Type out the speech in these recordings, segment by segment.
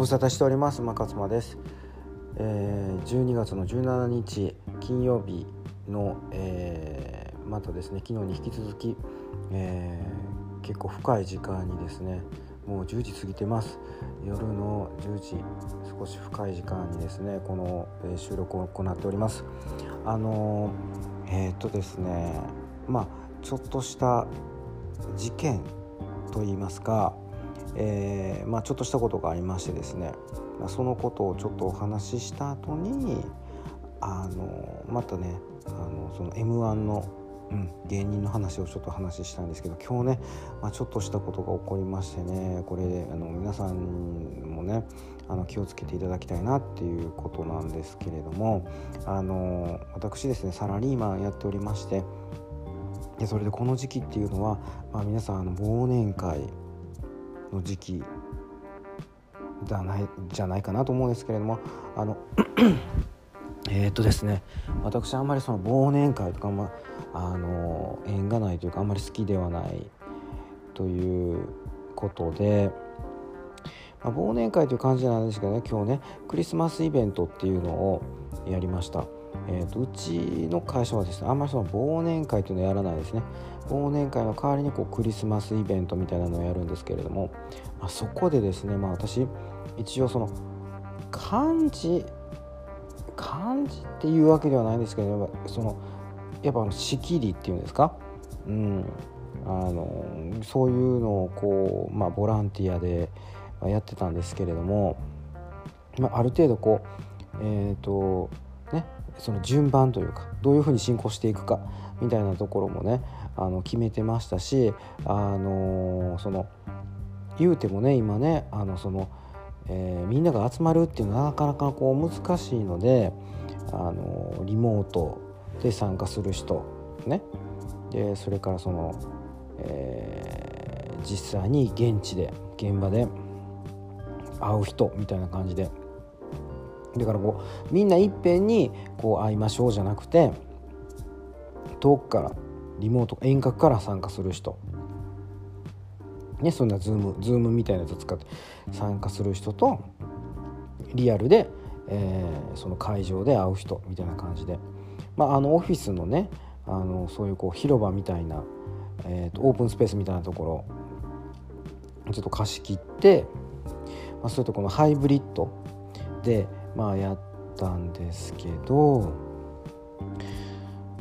ご無沙汰しております。馬勝間です、えー、12月の17日金曜日の、えー、またですね昨日に引き続き、えー、結構深い時間にですねもう10時過ぎてます。夜の10時少し深い時間にですねこの、え収録を行っております。あのえっとですねまあちょっとした事件といいますかえー、まあ、ちょっとしたことがありましてですね、そのことをちょっとお話しした後にあのまたねあのその m 1の、うん、芸人の話をちょっと話したんですけど今日ね、まあ、ちょっとしたことが起こりましてねこれあの皆さんもねあの気をつけていただきたいなっていうことなんですけれどもあの私ですねサラリーマンやっておりましてでそれでこの時期っていうのは、まあ、皆さんあの忘年会の時期じゃないじゃないかなと思うんですけれどもあの えっとですね私あんまりその忘年会とか、まあの縁がないというかあんまり好きではないということで、まあ、忘年会という感じなんですけどね今日ねクリスマスイベントっていうのをやりました。えーと、うちの会社はですねあんまりその忘年会というのをやらないですね忘年会の代わりにこうクリスマスイベントみたいなのをやるんですけれども、まあ、そこでですね、まあ、私一応その漢字漢字っていうわけではないんですけどそのやっぱ仕切りっていうんですか、うん、あのそういうのをこう、まあ、ボランティアでやってたんですけれども、まあ、ある程度こうえっ、ー、とねその順番というかどういうふうに進行していくかみたいなところもねあの決めてましたし、あのその言うてもね今ねあのその、えー、みんなが集まるっていうのはなかなかこう難しいので、あのリモートで参加する人ね。でそれからその、えー、実際に現地で現場で会う人みたいな感じでだからこうみんないっぺんにこう会いましょうじゃなくて遠くからリモート遠隔から参加する人。ねそんなズームズームみたいなやつ使って参加する人とリアルで、えー、その会場で会う人みたいな感じで、まあ、あのオフィスのねあのそういうこう広場みたいな、えーと、オープンスペースみたいなところちょっと貸し切って、まあ、それとこのハイブリッドでまあやったんですけど、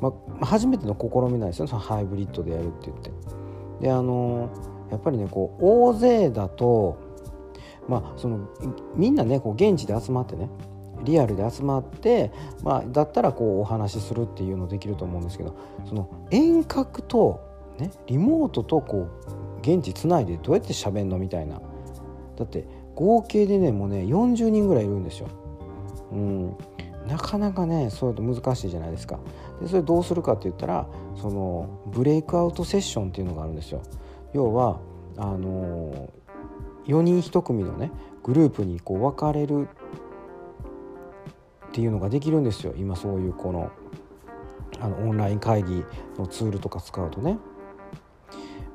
まあ、初めての試みなんですよそのハイブリッドでやるって言って。であのやっぱりねこう大勢だとまあそのみんなねこう現地で集まってねリアルで集まって、まあ、だったらこうお話しするっていうのできると思うんですけどその遠隔と、ね、リモートとこう現地つないでどうやって喋んのみたいなだって合計でねもうね40人ぐらいいるんですよ。うん、なかなかねそういうの難しいじゃないですか。でそれどうするかって言ったらそのブレイクアウトセッションっていうのがあるんですよ。要はあの4人1組のねグループにこう分かれるっていうのができるんですよ。今そういうこのあのオンライン会議のツールとか使うとね、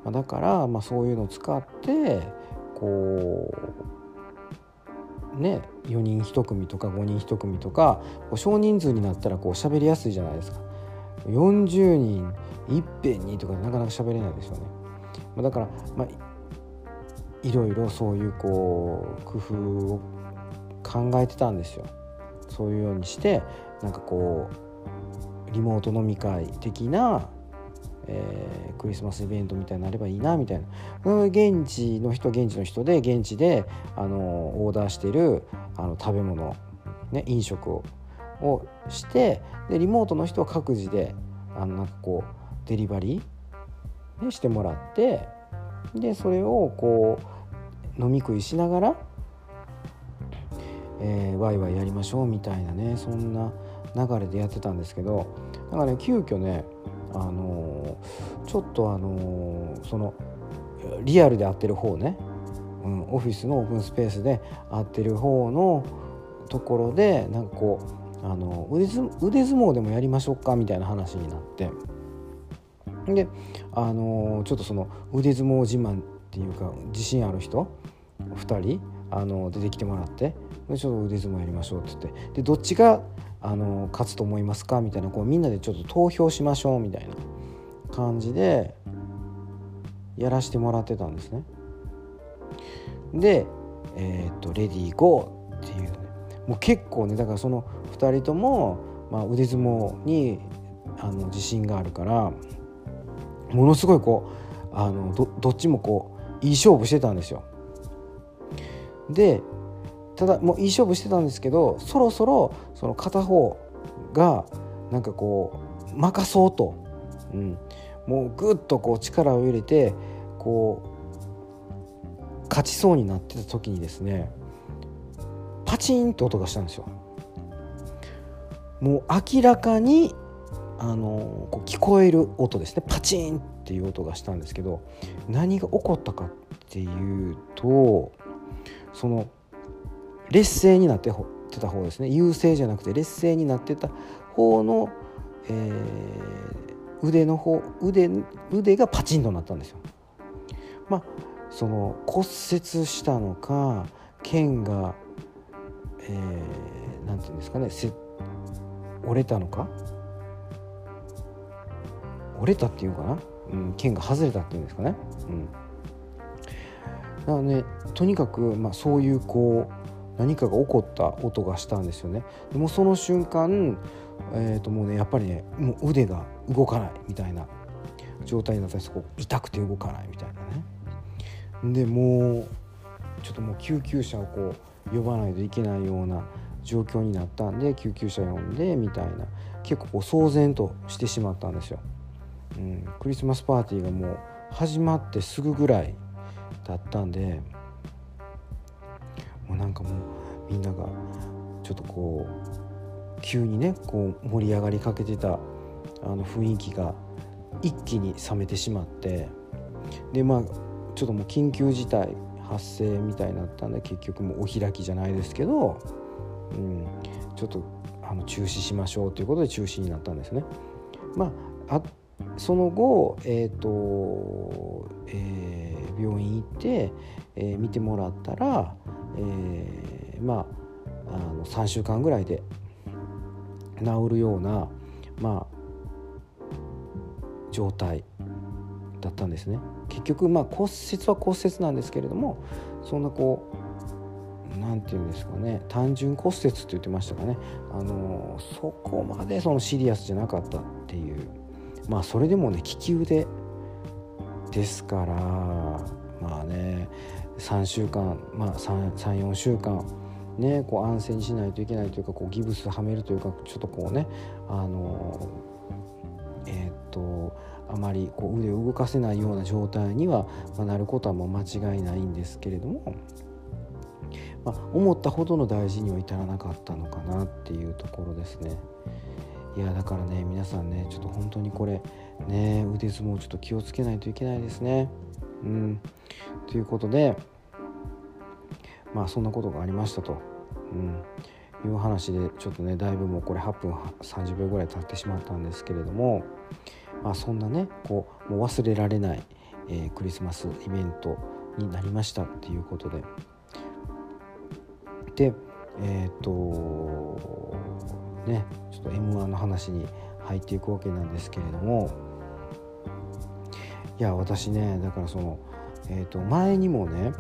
まあ、だから、まあ、そういうのを使ってこうね4人1組とか5人1組とか少人数になったらこう喋りやすいじゃないですか。40人いっぺんにとかなかなか喋れないですよね。まだからまあいろいろそういうこう工夫を考えてたんですよ。そういうようにしてなんかこうリモート飲み会的なえー、クリスマスイベントみたいになればいいなみたいな。現地の人現地の人で現地であのオーダーしてるあの食べ物、ね、飲食ををしてでリモートの人は各自であのなんかこうデリバリー、ね、してもらってでそれをこう飲み食いしながら、えー、ワイワイやりましょうみたいなねそんな流れでやってたんですけどだからね急遽ねあのちょっとあのそのリアルで会ってる方ね、うん、オフィスのオープンスペースで会ってる方のところでなんかこうあの腕相撲でもやりましょうかみたいな話になって。であのちょっとその腕相撲自慢っていうか自信ある人2人あの出てきてもらって。ちょっと腕相撲やりましょうって言ってでどっちがあの勝つと思いますか？みたいなこうみんなでちょっと投票しましょうみたいな感じでやらしてもらってたんですね。で、えー、っと「レディーゴー」っていうねもう結構ねだからその2人とも、まあ、腕相撲にあの自信があるからものすごいこうあのどっちもこういい勝負してたんですよ。でただもういい勝負してたんですけどそろそろその片方がなんかこう任そうと、うん、もうぐっとこう力を入れてこう勝ちそうになってた時にですねパチンと音がしたんですよ。もう明らかにあのこう聞こえる音ですね。パチンっていう音がしたんですけど何が起こったかっていうとその劣勢になってた方ですね優勢じゃなくて劣勢になってた方の、えー、腕の方腕腕がパチンとなったんですよ。まあその骨折したのか腱が、えー、なんていうんですかね折れたのか？折れたっていうかな、うん、剣が外れたっていうんですかね。うん、だからねとにかく、まあ、そういうこう何かが起こった音がしたんですよね。でもその瞬間、えー、ともうねやっぱりねもう腕が動かないみたいな状態になったりそこ痛くて動かないみたいなね。でもうちょっともう救急車をこう呼ばないといけないような状況になったんで救急車呼んでみたいな結構こう騒然としてしまったんですよ。うん、クリスマスパーティーがもう始まってすぐぐらいだったんでもうなんかもうみんながちょっとこう急にねこう盛り上がりかけてたあの雰囲気が一気に冷めてしまってでまあちょっともう緊急事態発生みたいになったんで結局もうお開きじゃないですけど、うん、ちょっとあの中止しましょうということで中止になったんですね。まあ、あその後、えーとえ、病院行って、えー、見てもらったら、えー、まああの3週間ぐらいで治るような、まあ、状態だったんですね。結局まあ骨折は骨折なんですけれどもそんなこう何て言うんですかね単純骨折って言ってましたかね。あのそこまでそのシリアスじゃなかったっていう。まあそれでもね利き腕ですからまあね3週間まあ34週間ねこう安静にしないといけないというかこうギブスはめるというかちょっとこうねあのえー、っとあまりこう腕を動かせないような状態には、ま、なることはもう間違いないんですけれども、まあ、思ったほどの大事には至らなかったのかなっていうところですね。いやだからね皆さんねちょっと本当にこれね腕相撲ちょっと気をつけないといけないですね。うん、ということでまあそんなことがありましたと、うん、いう話でちょっとねだいぶもうこれ8分30秒ぐらい経ってしまったんですけれども、まあ、そんなねこうもう忘れられない、えー、クリスマスイベントになりましたっていうことで。でえっ、とねちょっと m 1の話に入っていくわけなんですけれども。いや私ねだからその、えー、と前にもね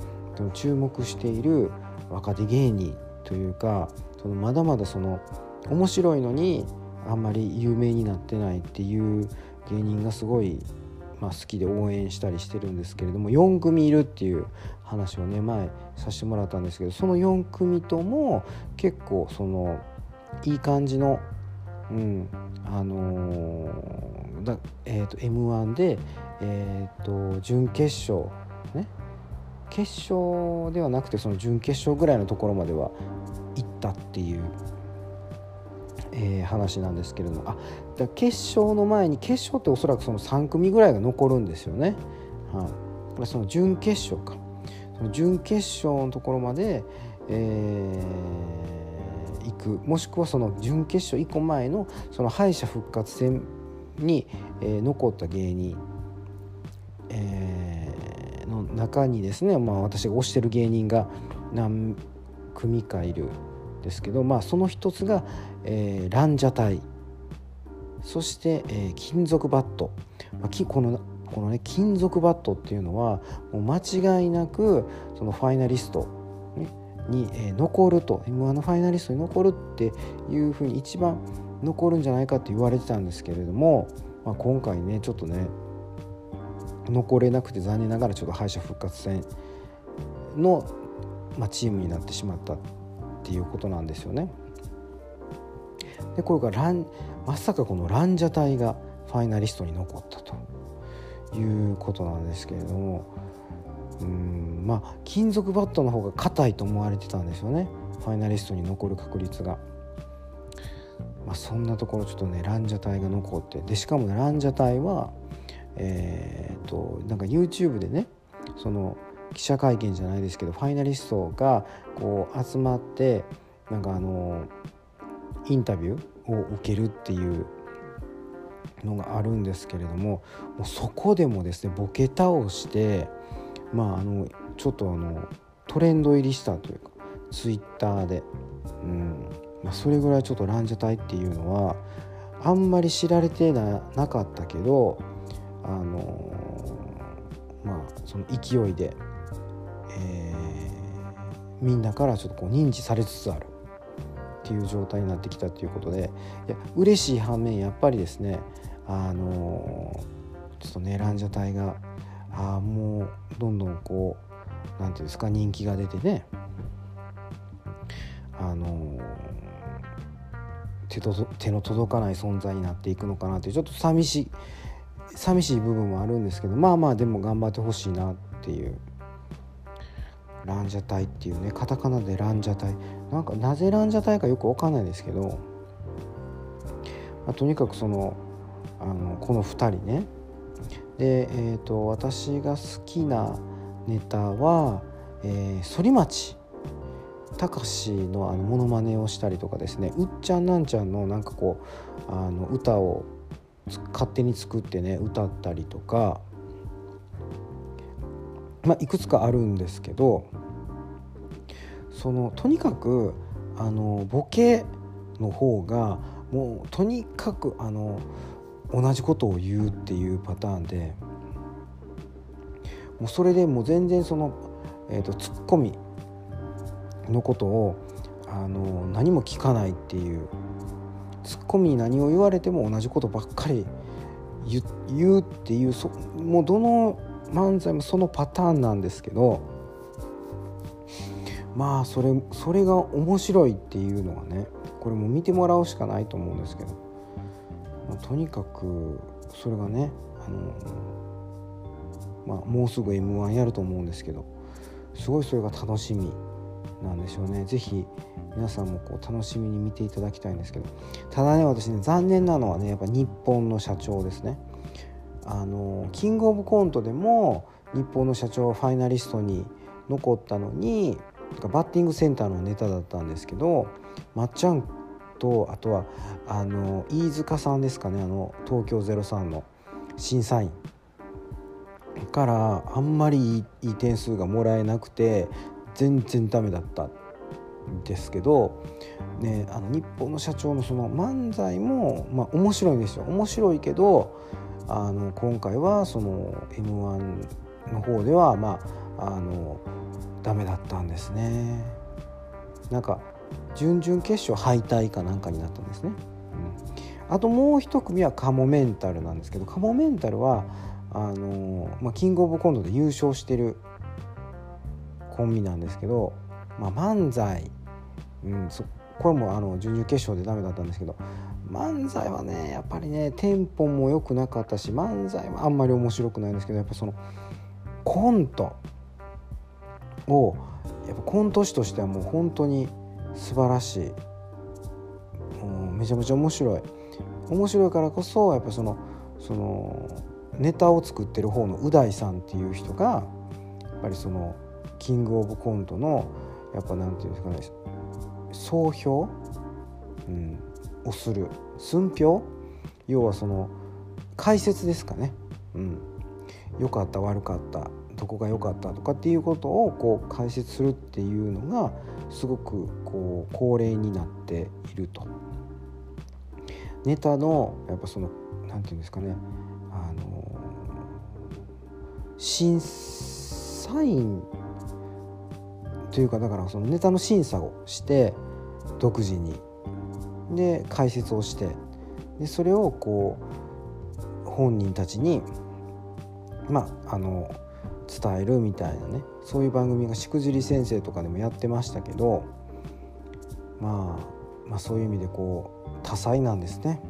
注目している若手芸人というかそのまだまだその面白いのにあんまり有名になってないっていう芸人がすごい、まあ、好きで応援したりしてるんですけれども4組いるっていう話をね前させてもらったんですけどその4組とも結構そのいい感じの、うんあのー、だえーと、m 1で、えーと、準決勝ね。決勝ではなくてその準決勝ぐらいのところまでは行ったっていう、えー、話なんですけれども。あだ決勝の前に決勝っておそらくその3組ぐらいが残るんですよね。はい、その準決勝か。その準決勝のところまで、えー行くもしくはその準決勝1個前のその敗者復活戦に、えー、残った芸人、えー、の中にですね、まあ、私が推してる芸人が何組かいるんですけど、まあ、その一つが、えー、ランジャタイそして、えー、金属バット、まあ、このこのね金属バットっていうのはもう間違いなくそのファイナリストねに、え残ると m 1のファイナリストに残るっていうふうに一番残るんじゃないかって言われてたんですけれども、まあ、今回ねちょっとね残れなくて残念ながらちょっと敗者復活戦の、まあ、チームになってしまったっていうことなんですよね。でこれがランまさかこのランジャタイがファイナリストに残ったということなんですけれどもうんまあ金属バットの方が硬いと思われてたんですよねファイナリストに残る確率が。まあ、そんなところちょっとねランジャタイが残ってでしかも、ね、ランジャタイはえー、っとなんか YouTube でねその記者会見じゃないですけどファイナリストがこう集まってなんかあのインタビューを受けるっていうのがあるんですけれどももうそこでもですねボケ倒してまああのちょっとあのトレンド入りしたというかツイッターで、うん。まあ、それぐらいちょっとランジャタイっていうのはあんまり知られてななかったけどあのまあその勢いで、えー、みんなからちょっとこう認知されつつある。っていう状態になってきたということで。いや嬉しい反面やっぱりですねあのちょっとねランジャタイがあもうどんどんこう何て言うんですか人気が出てね。あの手と手の届かない存在になっていくのかなってちょっと寂しい寂しい部分もあるんですけどまあまあでも頑張ってほしいなっていう。ランジャタイっていうねカタカナでランジャタイ。なんかなぜランジャタイかよく分かんないですけど、まあ、とにかくそのあのこの2人ねで、えーと、私が好きなネタは、えー、反町隆史のあのモノマネをしたりとかですねうっちゃんなんちゃんのなんかこうあの歌を勝手に作ってね歌ったりとか、まあ、いくつかあるんですけどそのとにかくあのボケの方がもうとにかくあの同じことを言うっていうパターンでもうそれでもう全然その、えーと、ツッコミのことをあの何も聞かないっていうツッコミに何を言われても同じことばっかり言うっていうそもうどの漫才もそのパターンなんですけどまあそれそれが面白いっていうのはねこれも見てもらうしかないと思うんですけど。まあ、とにかくそれがねあの、まあ、もうすぐ m 1やると思うんですけどすごいそれが楽しみなんでしょうね。是非皆さんもこう楽しみに見ていただきたいんですけどただね私ね残念なのはねやっぱ日本の社長ですね。あのキングオブコントでも日本の社長はファイナリストに残ったのにバッティングセンターのネタだったんですけどまっちゃんとあとはあの飯塚さんですかねあの東京03の審査員からあんまりいい点数がもらえなくて全然ダメだったんですけど、ね、あの日本の社長のその漫才も、まあ、面白いんですよ面白いけどあの今回はその m 1の方ではまああのダメだったんですね。なんか準々決勝敗退かなんかになったんですね。あともう一組はカモメンタルなんですけどカモメンタルはあのまあ、キングオブコントで優勝してるコンビなんですけど、まあ、漫才、うん、そこれもあの準々決勝でダメだったんですけど漫才はねやっぱりねテンポも良くなかったし漫才はあんまり面白くないんですけどやっぱそのコントをやっぱコント師としてはもう本当に素晴らしい。もうめちゃめちゃ面白い。面白いからこそやっぱそのそのネタを作ってる方のう大さんっていう人がやっぱりそのキングオブコントのやっぱなんていうんですかね総評、うん、をする。寸評？要はその解説ですかね、うん、良かった悪かったどこが良かったとかっていうことをこう解説するっていうのがすごくこう恒例になっていると。ネタのやっぱその何て言うんですかね。あの審査員というかだからそのネタの審査をして独自に。で解説をして。でそれをこう本人たちにまああの伝えるみたいなねそういう番組がしくじり先生とかでもやってましたけど、まあ、まあそういう意味でこう多彩なんですね。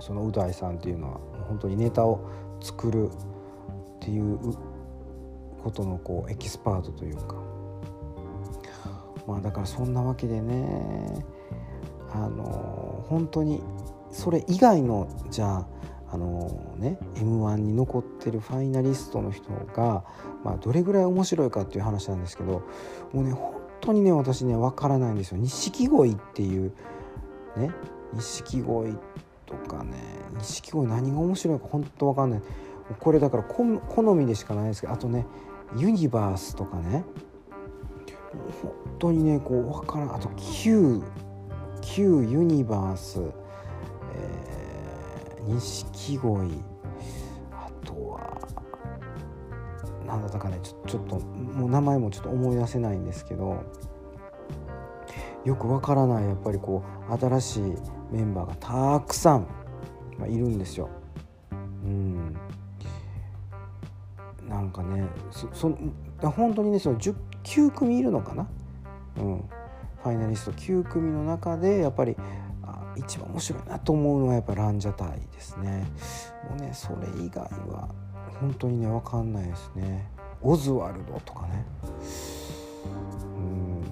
そのう大さんっていうのは本当にネタを作るっていうことのこうエキスパートというか。まあだからそんなわけでねあの本当にそれ以外のじゃああのね m 1に残ってるファイナリストの人が、まあ、どれぐらい面白いかっていう話なんですけどもうね本当にね私ね分からないんですよ。錦鯉っていうね錦鯉とかね錦鯉何が面白いか本当分かんない。これだから好みでしかないですけどあとねユニバースとかね本当にねこう分からん。あと Q Q ユニバースえ錦鯉。あとは何だったかねちょちょっともう名前もちょっと思い出せないんですけどよくわからないやっぱりこう新しいメンバーがたくさん、まあ、いるんですよ。うん。なんかねそそ本当にねその9組いるのかな、うん、ファイナリスト9組の中でやっぱり一番面白いなと思うのはやっぱランジャタイですね。もうねそれ以外は本当にね分かんないですね。オズワルドとかね。うん。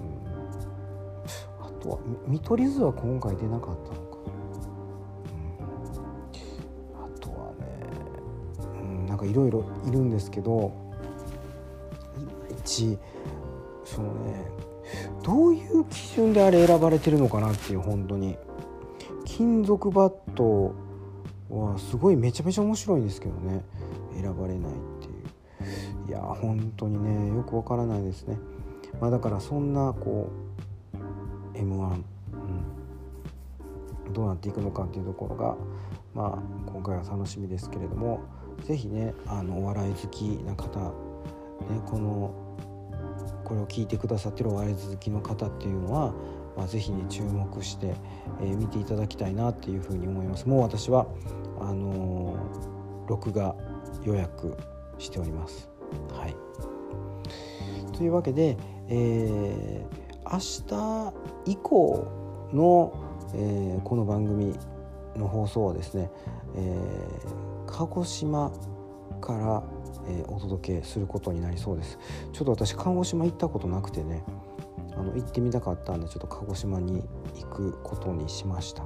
あとは見取り図は今回出なかったのか、うん、あとはね、うん、なんかいろいろいるんですけどいまいちそのねどういう基準であれ選ばれてるのかなっていう本当に。金属バットはすごいめちゃめちゃ面白いんですけどね。選ばれないっていう。いや本当にねよくわからないですね。まあだからそんなこう m 1、うん、どうなっていくのかっていうところがまあ今回は楽しみですけれども是非ねあのお笑い好きな方ねこのこれを聞いてくださってるお笑い好きの方っていうのはまあ、ぜひね注目して、えー、見ていただきたいなっていうふうに思います。もう私はあのー、録画予約しております。はい。というわけで、えー、明日以降の、えー、この番組の放送はですね、えー、鹿児島から、えー、お届けすることになりそうです。ちょっと私鹿児島行ったことなくてねあの行ってみたかったんでちょっと鹿児島に行くことにしました。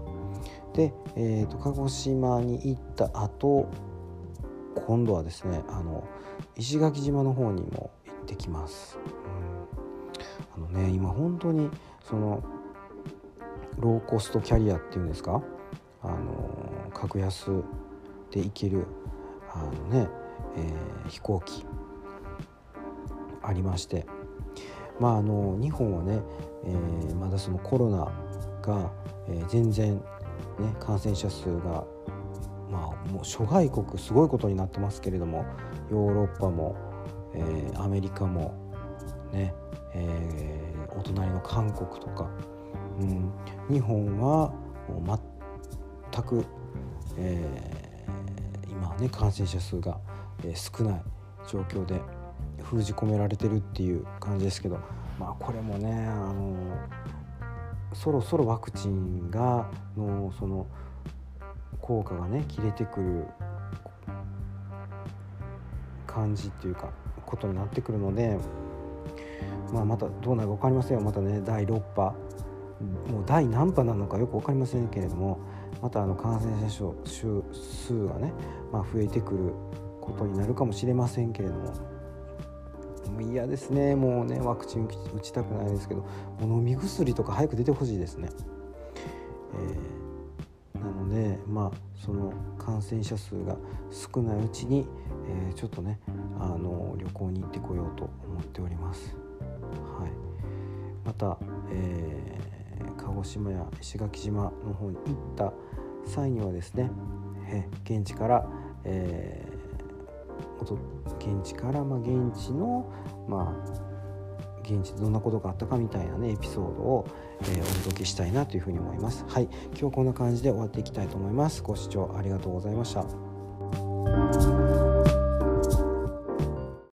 で、えーと、鹿児島に行った後今度はですねあの石垣島の方にも行ってきます、うん、あのね今本当にそのローコストキャリアっていうんですか？あの格安で行けるあのね、えー、飛行機ありまして。まあ、あの日本はね、えー、まだそのコロナが、えー、全然、ね、感染者数が、まあ、もう諸外国すごいことになってますけれどもヨーロッパも、えー、アメリカも、ねえー、お隣の韓国とか、うん、日本はもう全く、えー、今ね感染者数が、えー、少ない状況で。封じ込められてるっていう感じですけどまあこれもねあのそろそろワクチンがのその効果がね切れてくる感じっていうかことになってくるので、まあ、またどうなるか分かりませんよまたね第6波もう第何波なのかよく分かりませんけれどもまたあの感染者数がね、まあ、増えてくることになるかもしれませんけれども。もう嫌ですね。もうねワクチン打ちたくないですけどもう飲み薬とか早く出てほしいですね、えなのでまあその感染者数が少ないうちに、えー、ちょっとねあの旅行に行ってこようと思っております。はい、また、えー、鹿児島や石垣島の方に行った際にはですね、え現地から、えー、現地から、まあ、現地の、まあ、現地でどんなことがあったかみたいなねエピソードを、えー、お届けしたいなというふうに思います。はい、今日こんな感じで終わっていきたいと思います。ご視聴ありがとうございました。